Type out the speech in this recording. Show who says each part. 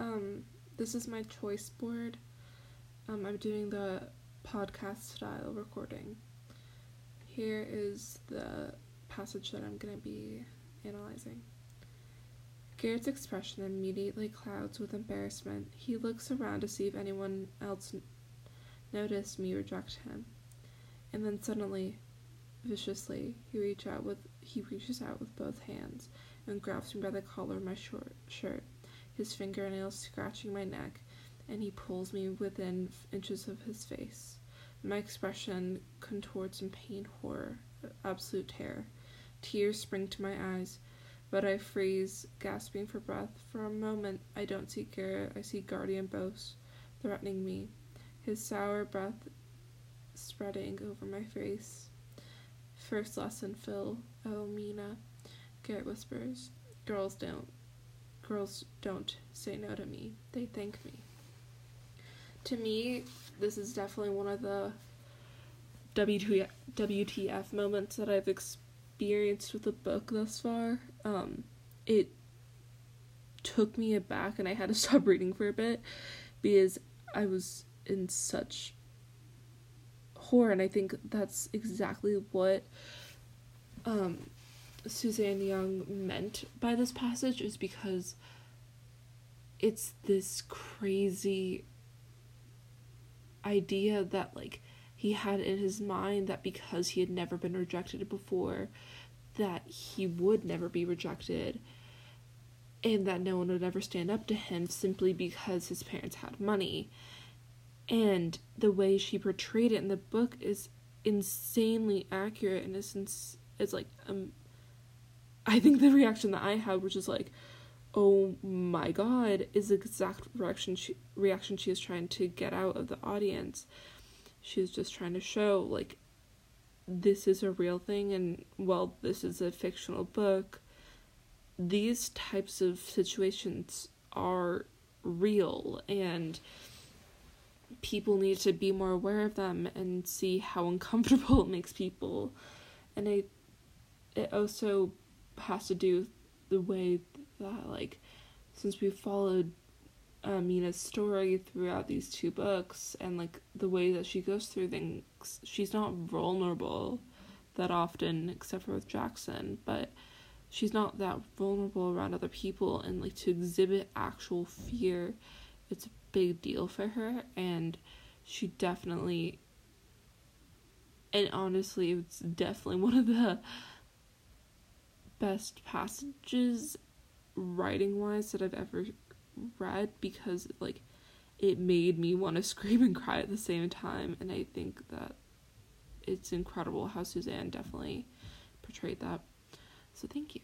Speaker 1: um, this is my choice board. Um, I'm doing the podcast style recording. Here is the passage that I'm going to be analyzing. Garrett's expression immediately clouds with embarrassment. He looks around to see if anyone else n- noticed me reject him. And then suddenly, viciously, he reach out with he reaches out with both hands and grabs me by the collar of my short shirt, his fingernails scratching my neck, and he pulls me within inches of his face. My expression contorts in pain, horror, absolute terror. Tears spring to my eyes, but I freeze, gasping for breath. For a moment, I don't see Garrett, I see Guardian Bose threatening me, his sour breath spreading over my face. First lesson, Phil. Oh, Mina. Garrett whispers. Girls don't. Girls don't say no to me. They thank me. To me, this is definitely one of the WTF, moments that I've experienced with the book thus far. Um, it took me aback and I had to stop reading for a bit because I was in such horror and I think that's exactly what um, Suzanne Young meant by this passage is because it's this crazy idea that like he had in his mind that because he had never been rejected before that he would never be rejected and that no one would ever stand up to him simply because his parents had money. And the way she portrayed it in the book is insanely accurate and is ins- it's like um I think the reaction that I had which is like oh my god is the exact reaction she reaction she is trying to get out of the audience. She's just trying to show like this is a real thing and while this is a fictional book. These types of situations are real and people need to be more aware of them and see how uncomfortable it makes people. And it it also has to do the way that like since we've followed uh, Mina's story throughout these two books and like the way that she goes through things she's not vulnerable that often except for with Jackson but she's not that vulnerable around other people and like to exhibit actual fear it's a big deal for her and she definitely and honestly it's definitely one of the best passages writing wise that I've ever read because like it made me want to scream and cry at the same time and I think that it's incredible how Suzanne definitely portrayed that. So thank you.